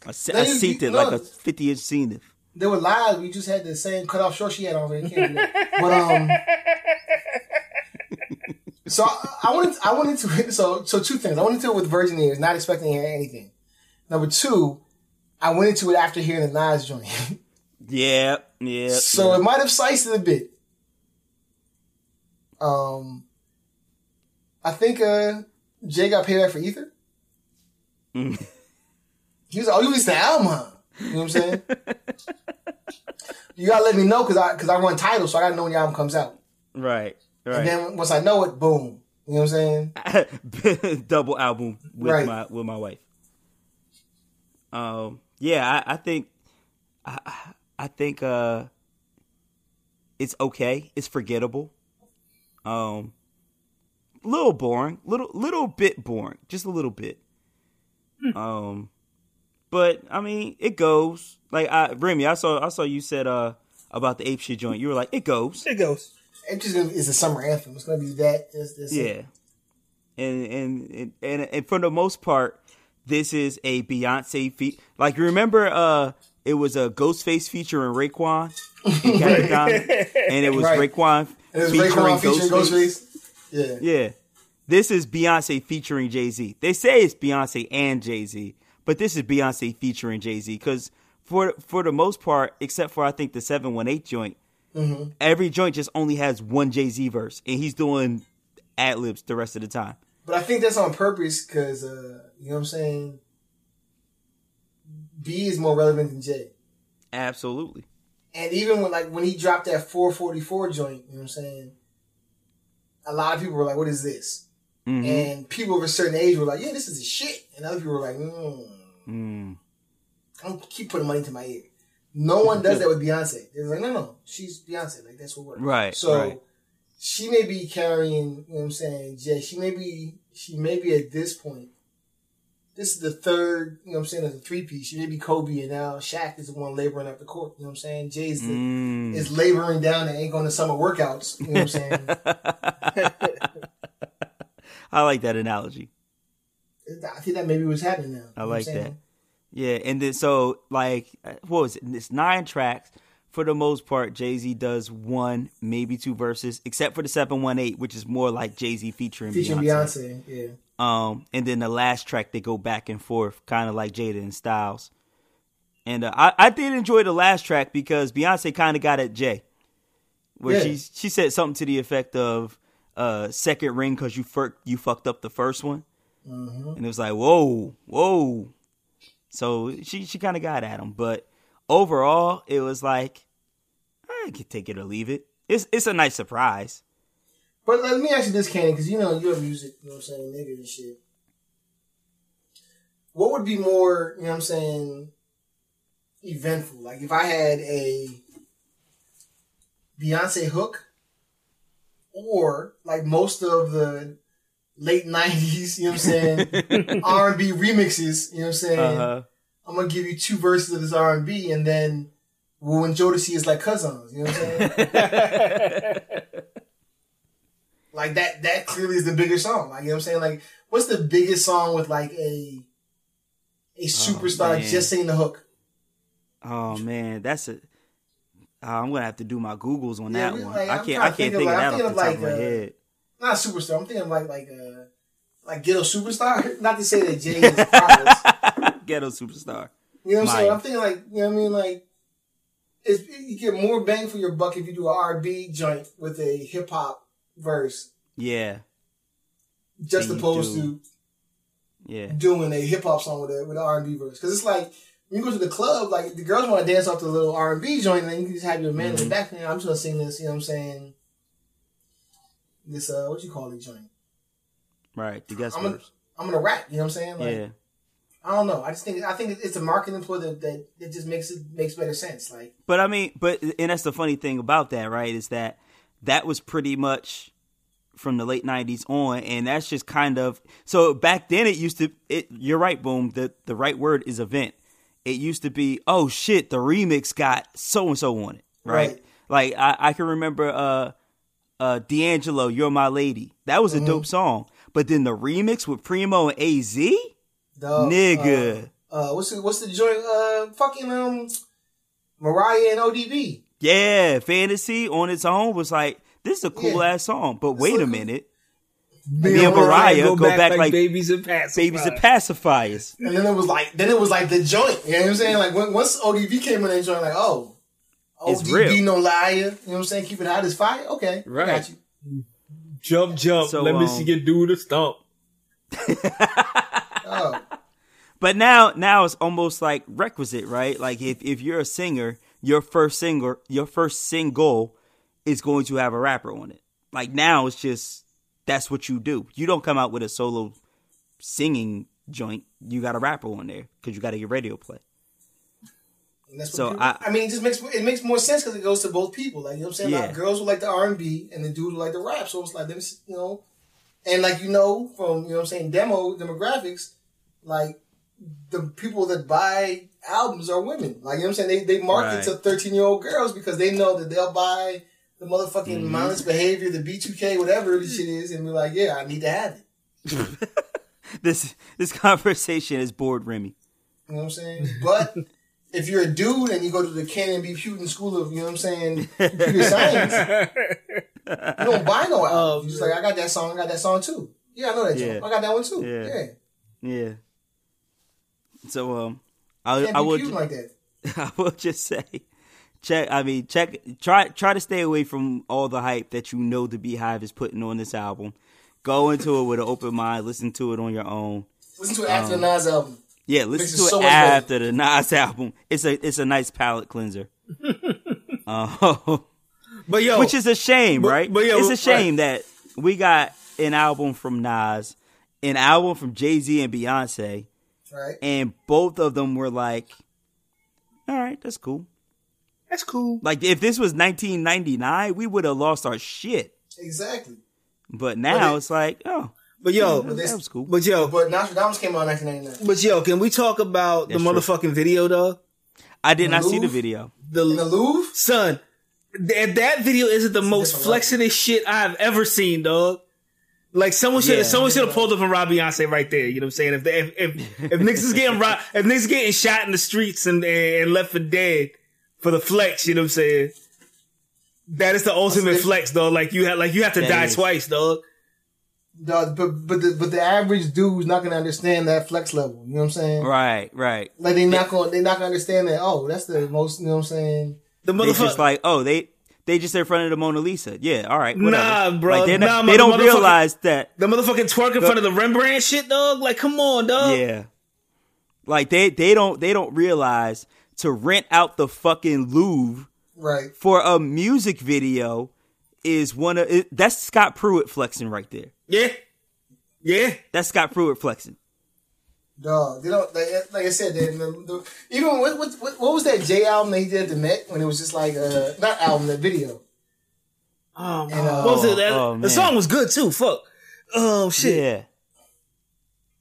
I, se- I you- seen you- it like a 50 inch scene. They were live. We just had the same cut off short she had on. So you can't do that. But um, *laughs* so I, I went. I wanted to. *laughs* So so two things. I went into it with virgin ears, not expecting to hear anything. Number two, I went into it after hearing the Nas joint. *laughs* Yeah, yeah. so yeah. it might have sliced it a bit. Um, I think uh Jay got paid back for Ether. Mm. He was like, oh, you released the album, huh? You know what I'm saying? *laughs* you gotta let me know because I because I run titles, so I gotta know when the album comes out. right, And then once I know it, boom. You know what I'm saying? *laughs* Double album with Right. my with my wife. Um, yeah, I, I think, I, I think, uh, it's okay. It's forgettable. Um, little boring, little little bit boring, just a little bit. Um, but I mean, it goes. Like I, Remy, I saw I saw you said uh about the ape shit joint. You were like, it goes. It goes. It just is a summer anthem. It's gonna be that. It's, it's Yeah. And, and and and and for the most part, this is a Beyonce feat. Like you remember uh it was a Ghostface featuring Raekwon in Capricorn, *laughs* and it was Right. Raekwon And it was featuring Raekwon featuring Ghostface. Ghostface. Yeah. Yeah. This is Beyonce featuring Jay Z. They say it's Beyonce and Jay Z, but this is Beyonce featuring Jay Z because for for the most part, except for I think the seven one eight joint, Mm-hmm. every joint just only has one Jay Z verse, and he's doing ad libs the rest of the time. But I think that's on purpose because, uh, you know what I'm saying? B is more relevant than J. Absolutely. And even when like when he dropped that 444 joint, you know what I'm saying? A lot of people were like, "What is this?" Mhm. And people of a certain age were like, "Yeah, this is the shit." And other people were like, mm, Mm. "I don't keep putting money to my ear." No one does that with Beyonce. They're like, "No, no, she's Beyonce. Like that's what works." Right, So right. she may be carrying. You know what I'm saying? Jay. She may be. She may be at this point. This is the third. You know what I'm saying? As a three piece, she may be Kobe, and now Shaq is the one laboring up the court. You know what I'm saying? Jay's the, Mm. is laboring down and ain't going to summer workouts. You know what I'm saying? *laughs* *laughs* I like that analogy. I think that maybe was happening now. I know what I'm like that. Yeah, and then so like uh, what was it? It's nine tracks. For the most part, Jay Z does one, maybe two verses, except for the seven one eight, which is more like Jay Z featuring, Featuring Beyonce. Beyonce, yeah. Um, and then the last track they go back and forth, kind of like Jada and Styles. And uh, I I did enjoy the last track because Beyonce kind of got at Jay, where Yeah. she she said something to the effect of uh second ring because you fur- you fucked up the first one, Mm-hmm. and it was like whoa whoa. So she she kind of got at him, but overall it was like I could take it or leave it. It's it's a nice surprise. But let me ask you this, Candy, because you know you're a music, you know what I'm saying, nigga and shit. What would be more, you know what I'm saying, eventful? Like if I had a Beyonce hook, or like most of the late '90s, you know what I'm saying, *laughs* R&B remixes, you know what I'm saying. Uh-huh. I'm gonna give you two verses of this R&B, and then we'll enjoy to see is like cousins. You know what I'm saying? *laughs* like that. That clearly is the bigger song. Like you know what I'm saying? Like what's the biggest song with like a a superstar man. just singing the hook? Oh man, that's a. Uh, I'm gonna have to do my googles on Yeah, that we- one. like, I can't. I can't think of, of like- I'm that off the top of, of my uh, head. Not superstar. I'm thinking like like uh like ghetto superstar. *laughs* Not to say that Jay is *laughs* flawless. Ghetto superstar. You know what I'm saying? I'm thinking like you know what I mean like. It's, you get more bang for your buck if you do an R&B joint with a hip hop verse, Yeah, just you opposed do. to yeah, doing a hip hop song with a with an R and B verse. Because it's like when you go to the club, like the girls want to dance off the little R and B joint, and then you can just have your man in the back. there. I'm just gonna sing this. You know what I'm saying? This uh, what you call it joint? right. The guest I'm gonna. I'm gonna rap. You know what I'm saying? Like, Yeah, I don't know. I just think I think it's a marketing ploy that that, that just makes it makes better sense. Like but I mean, but and that's the funny thing about that, right? Is that that was pretty much from the late '90s on, and that's just kind of so. Back then, it used to. It you're right, boom. The the right word is event. It used to be, oh shit, the remix got so and so on it, right? Right. Like I, I can remember uh uh D'Angelo, You're My Lady. That was a Mm-hmm. dope song. But then the remix with Primo and AZ, dog, nigga. Uh, uh, what's the, what's the joint? Uh, fucking um, Mariah and ODB. yeah, Fantasy on its own was like, this is a cool Yeah. ass song. But wait like a minute. Me and Mariah go back like babies and pacifiers. Babies and pacifiers. And then it was like, then it was like the joint. You know what I'm saying? Like when, once ODB came in that joint, like, oh, It's ODB real. no liar. You know what I'm saying? Keep it hot as fire. Okay, Right. Got you. Jump, jump. So, Let me um, see you do the stomp. *laughs* Oh, But now now it's almost like requisite, right? Like if, if you're a singer, your first singer your first single is going to have a rapper on it. Like now it's just that's what you do. You don't come out with a solo singing joint. You got a rapper on there because you got to get radio play. And that's what So people- I- I, mean, it just makes it makes more sense because it goes to both people. Like you know what I'm saying? Yeah. Like girls who like the R and B, and the dude who like the rap. So it's like them, you know, and like you know from you know what I'm saying demo demographics, like the people that buy albums are women. Like you know what I'm saying? They they market Right. to 13 year old girls because they know that they'll buy the motherfucking Mm-hmm. mindless behavior, the B2K, whatever this shit is, and be like, yeah, I need to have it. *laughs* This this conversation is bored Remy. You know what I'm saying? But *laughs* if you're a dude and you go to the Cannon B. Putin School of, you know what I'm saying, computer science, you don't buy no album. You're just like, I got that song, I got that song too. Yeah, I know that Yeah. I got that one too. Yeah. Yeah. Yeah. So um, I *laughs* I would like that. I will just say, check. I mean, check. Try try to stay away from all the hype that you know the Beyhive is putting on this album. Go into it with an open mind. Listen to it on your own. Listen to it after the Nas album. Yeah, listen to it better. after the Nas album. It's a it's a nice palate cleanser. *laughs* uh, *laughs* But yo, which is a shame, But- right? but yeah, it's a right. shame that we got an album from Nas, an album from Jay Z and Beyonce, Right? and both of them were like, "All right, that's cool." that's cool. Like if this was 1999, we would have lost our shit. Exactly. But now it- it's like, oh, But yo, mm-hmm. that this- was cool. but yo, But Nastradamus came out in 1999. but yo, can we talk about the That's true. motherfucking video, dog? I did not see the video. The, In the Louvre? son, th- that video isn't the most different flexingest shit I've ever seen, dog. Like someone should have, Yeah. someone should have pulled up and robbed Beyonce right there. You know what I'm saying? If they, if if, if niggas is getting robbed, *laughs* if niggas getting shot in the streets and and left for dead for the flex, you know what I'm saying? That is the ultimate flex, dog. Like you have, like you have to That die is. twice, dog. Dog, but but the, but the average dude's not gonna understand that flex level. You know what I'm saying? Right, right. Like they not gonna they not gonna understand that. Oh, that's the most. You know what I'm saying? The They just like, oh, they they just in front of the Mona Lisa. Yeah, all right, whatever. Nah, bro. Like, they're Nah, they don't realize that. the motherfucking twerk in front of the Rembrandt shit, dog. Like, come on, dog. Yeah, like they they don't they don't realize to rent out the fucking Louvre Right. for a music video is one of it, that's Scott Pruitt flexing right there. Yeah. Yeah. That's Scott Pruitt flexing. Dog, you don't like, like I said. They, the, the, even what, what what what was that J album that he did at the Met when it was just like uh not album that video. Oh, And, uh, what was it? That, oh, the man. song was good too. Fuck. Oh shit. Yeah.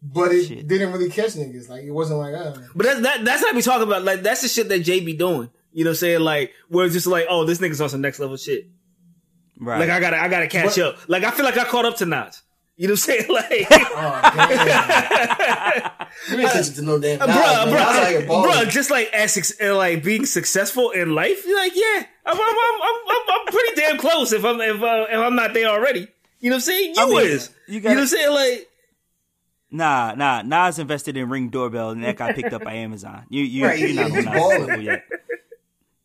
But it Shit. didn't really catch niggas. Like it wasn't like uh But that's that, that's what we talking about. Like that's the shit that Jay be doing. You know what I'm saying? Like where it's just like, oh, this nigga's on some next level shit. Right. Like I gotta I gotta catch What- up. Like I feel like I caught up to Nas. You know what I'm saying? *laughs* Like oh *laughs* damn. you didn't catch it to no damn Bruh, Nas, man. Nas out bruh, just like as suc- uh, like being successful in life, you're like, yeah, I'm, I'm, I'm, I'm, I'm pretty damn close if I'm if, uh, if I'm not there already. You know what I'm saying? You I mean, is. you You, gotta- know what I'm saying? Like, Nah, nah. Nas invested in Ring Doorbell, and that got picked up by Amazon. You, you, Right, you're he- not he's on Nas balling. level yet.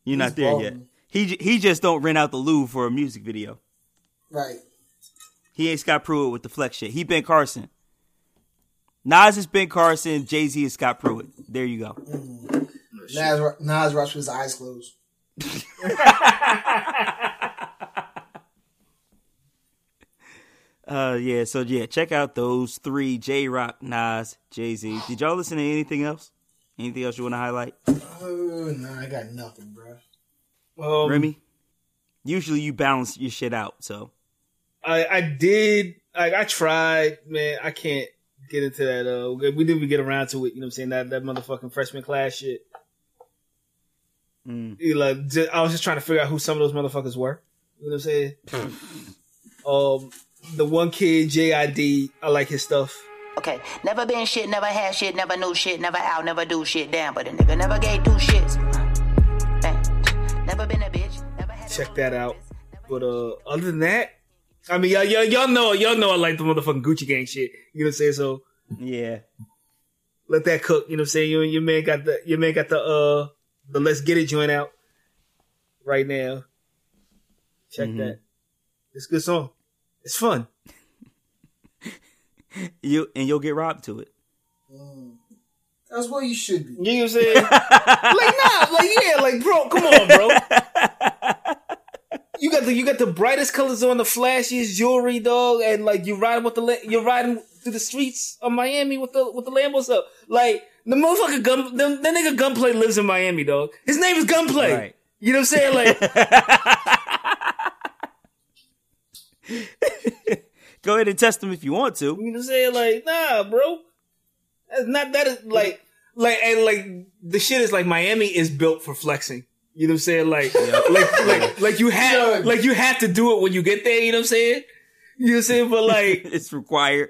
You're not there balling. yet. He he just don't rent out the Louvre for a music video. Right. He ain't Scott Pruitt with the flex shit. He Ben Carson. Nas is Ben Carson. Jay Z is Scott Pruitt. There you go. Nas Nas rocks with his eyes closed. *laughs* Uh, yeah. So yeah, check out those three: Jay Rock, Nas, Jay Z. Did y'all listen to anything else? Anything else you want to highlight, Oh nah, I got nothing, bro. Um, Remy? Usually you balance your shit out. So I, I did. I, I tried, man. I can't get into that. Uh, we didn't even get around to it. You know what I'm saying? That that motherfucking freshman class shit. mm. You like, ju- I was just trying to figure out who some of those motherfuckers were. You know what I'm saying? *laughs* um, the one kid, JID, I like his stuff. Okay, never been shit, never had shit, never knew shit, never out, never do shit. Damn, but a nigga never gave two shits. Check that out. But uh, other than that, I mean, y'all, y'all, y'all know, y'all know, I like the motherfucking Gucci gang shit. You know what I'm saying? So yeah, let that cook. You know what I'm saying? You and your man got the your man got the uh the let's get it joint out right now. Check Mhm. that. It's a good song. It's fun. *laughs* you and you'll get robbed to it. That's what you should be. You know what I'm *laughs* saying? like nah, like yeah, like bro, come on, bro. *laughs* You got the you got the brightest colors on, the flashiest jewelry, dog, and like you riding with the la- you're riding through the streets of Miami with the with the Lambos up. Like the motherfucker gun, the, the nigga Gunplay lives in Miami, dog. His name is Gunplay. Right. You know what I'm saying? Like *laughs* Go ahead and test him if you want to. You know what I'm saying? Like, nah, bro. That's not that is like like and like the shit is like Miami is built for flexing. You know what I'm saying? Like like like like you have like you have to do it when you get there, you know what I'm saying? You know what I'm saying? But like *laughs* It's required.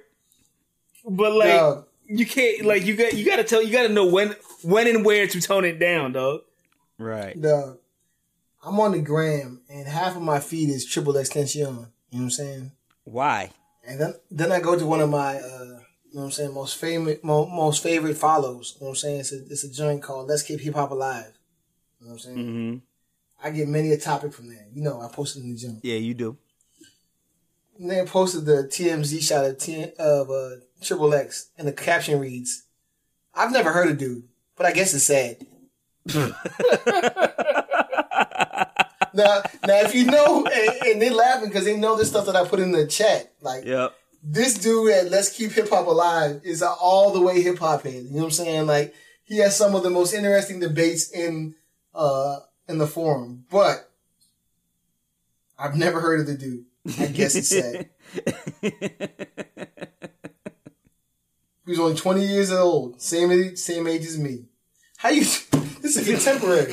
but like Dog, you can't like you got you got to tell you got to know when when and where to tone it down, dog. Right. Dog, I'm on the gram and half of my feed is XXXTentacion. You know what I'm saying? Why? And then then I go to one of my uh you know what I'm saying most favorite mo, most favorite follows. You know what I'm saying? It's a it's a joint called Let's Keep Hip Hop Alive. You know what I'm saying? Mm-hmm. I get many a topic from there. You know, I posted in the gym. Yeah, you do. And they posted the TMZ shot of T of uh, Triple X, and the caption reads, "I've never heard of dude, but I guess it's sad." *laughs* now, now, if you know, and, and they're laughing because they know this stuff that I put in the chat. Like, Yep. This dude at Let's Keep Hip Hop Alive is an all the way hip hop head. You know what I'm saying? Like, he has some of the most interesting debates in uh in the forum, but I've never heard of the dude. I guess it's sad. *laughs* He was only 20 years old, same age, same age as me. How you? *laughs* This is contemporary.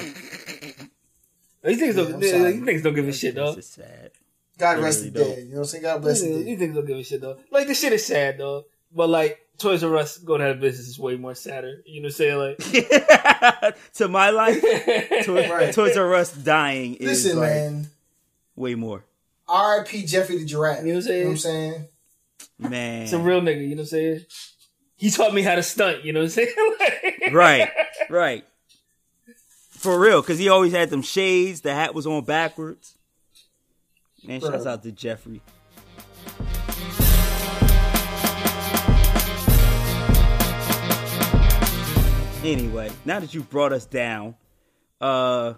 These niggas don't, Yeah, I'm these niggas don't give a shit, dog. This is sad. God They rest really the dead. You know what I'm saying? God bless the These dead. niggas don't give a shit, though. Like the shit is sad, though, But like Toys R Us going out of business is way more sadder. You know what I'm saying? Like, *laughs* to my life, *laughs* Toys, Right. Toys R Us dying is Listen, like man. way more. R.I.P. Jeffrey the Giraffe. You know what I'm saying? You know what I'm saying? Man. it's a real nigga. You know what I'm saying? He taught me how to stunt. You know what I'm saying? *laughs* Like- right, right. For real, because he always had them shades. The hat was on backwards. Man, shouts out to Jeffrey. Anyway, now that you've brought us down, uh,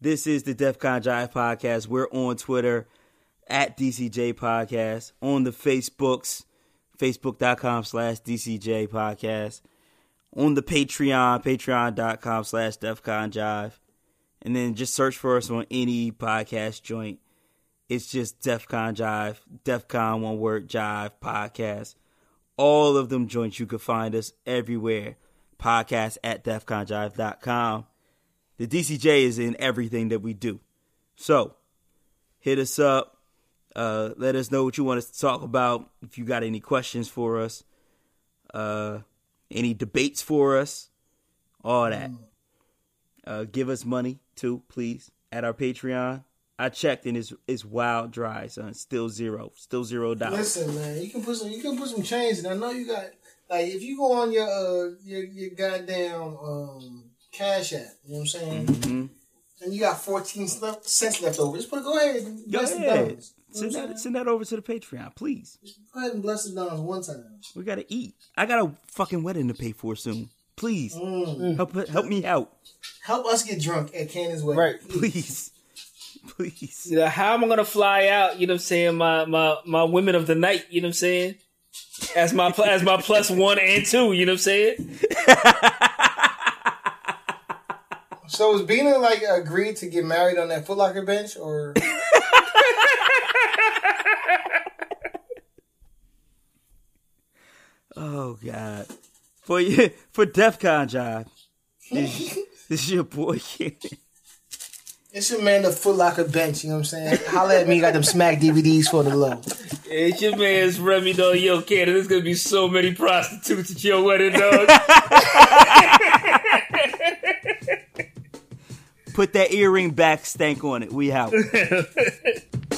this is the DEF CON Jive Podcast. We're on Twitter at DCJ Podcast, on the Facebooks, facebook.com slash DCJ Podcast, on the Patreon, patreon.com slash DEFCON Jive, and then just search for us on any podcast joint. It's just DEFCON Jive, DEFCON one word Jive Podcast. All of them joints, you can find us everywhere. Podcast at defconjive.com. The DCJ is in everything that we do. So, hit us up. Uh, let us know what you want us to talk about. If you got any questions for us, uh, any debates for us, all that. Uh, give us money too, please, at our Patreon. I checked and it's it's wild dry, son. Still zero, still zero dollars. Listen, man, you can put some you can put some change in. I know you got like if you go on your uh your your goddamn um cash app, you know what I'm saying? Mhm. And you got 14 left, cents left over. Just put go ahead and Go bless the ahead, dollars. Send that saying? send that over to the Patreon, please. Go ahead and bless the dollars one time. We gotta eat. I got a fucking wedding to pay for soon. Please Mm. help help me out, Help us get drunk at Cannon's wedding. Right. please, *laughs* please. You know, how am I gonna fly out? You know what I'm saying? My my my women of the night. You know what I'm saying? As my as my plus one and two. You know what I'm saying? *laughs* So is Bina like agreed to get married on that Footlocker bench or *laughs* Oh God, for you for DEF CON job. This, this is your boy. Ken. it's your man the Foot Locker bench, you know what I'm saying? Holla at me, got them smack DVDs for the low. It's your man's Remy dog. Yo, Canada, there's gonna be so many prostitutes at your wedding, dog. Put that earring back stank on it. We out. *laughs*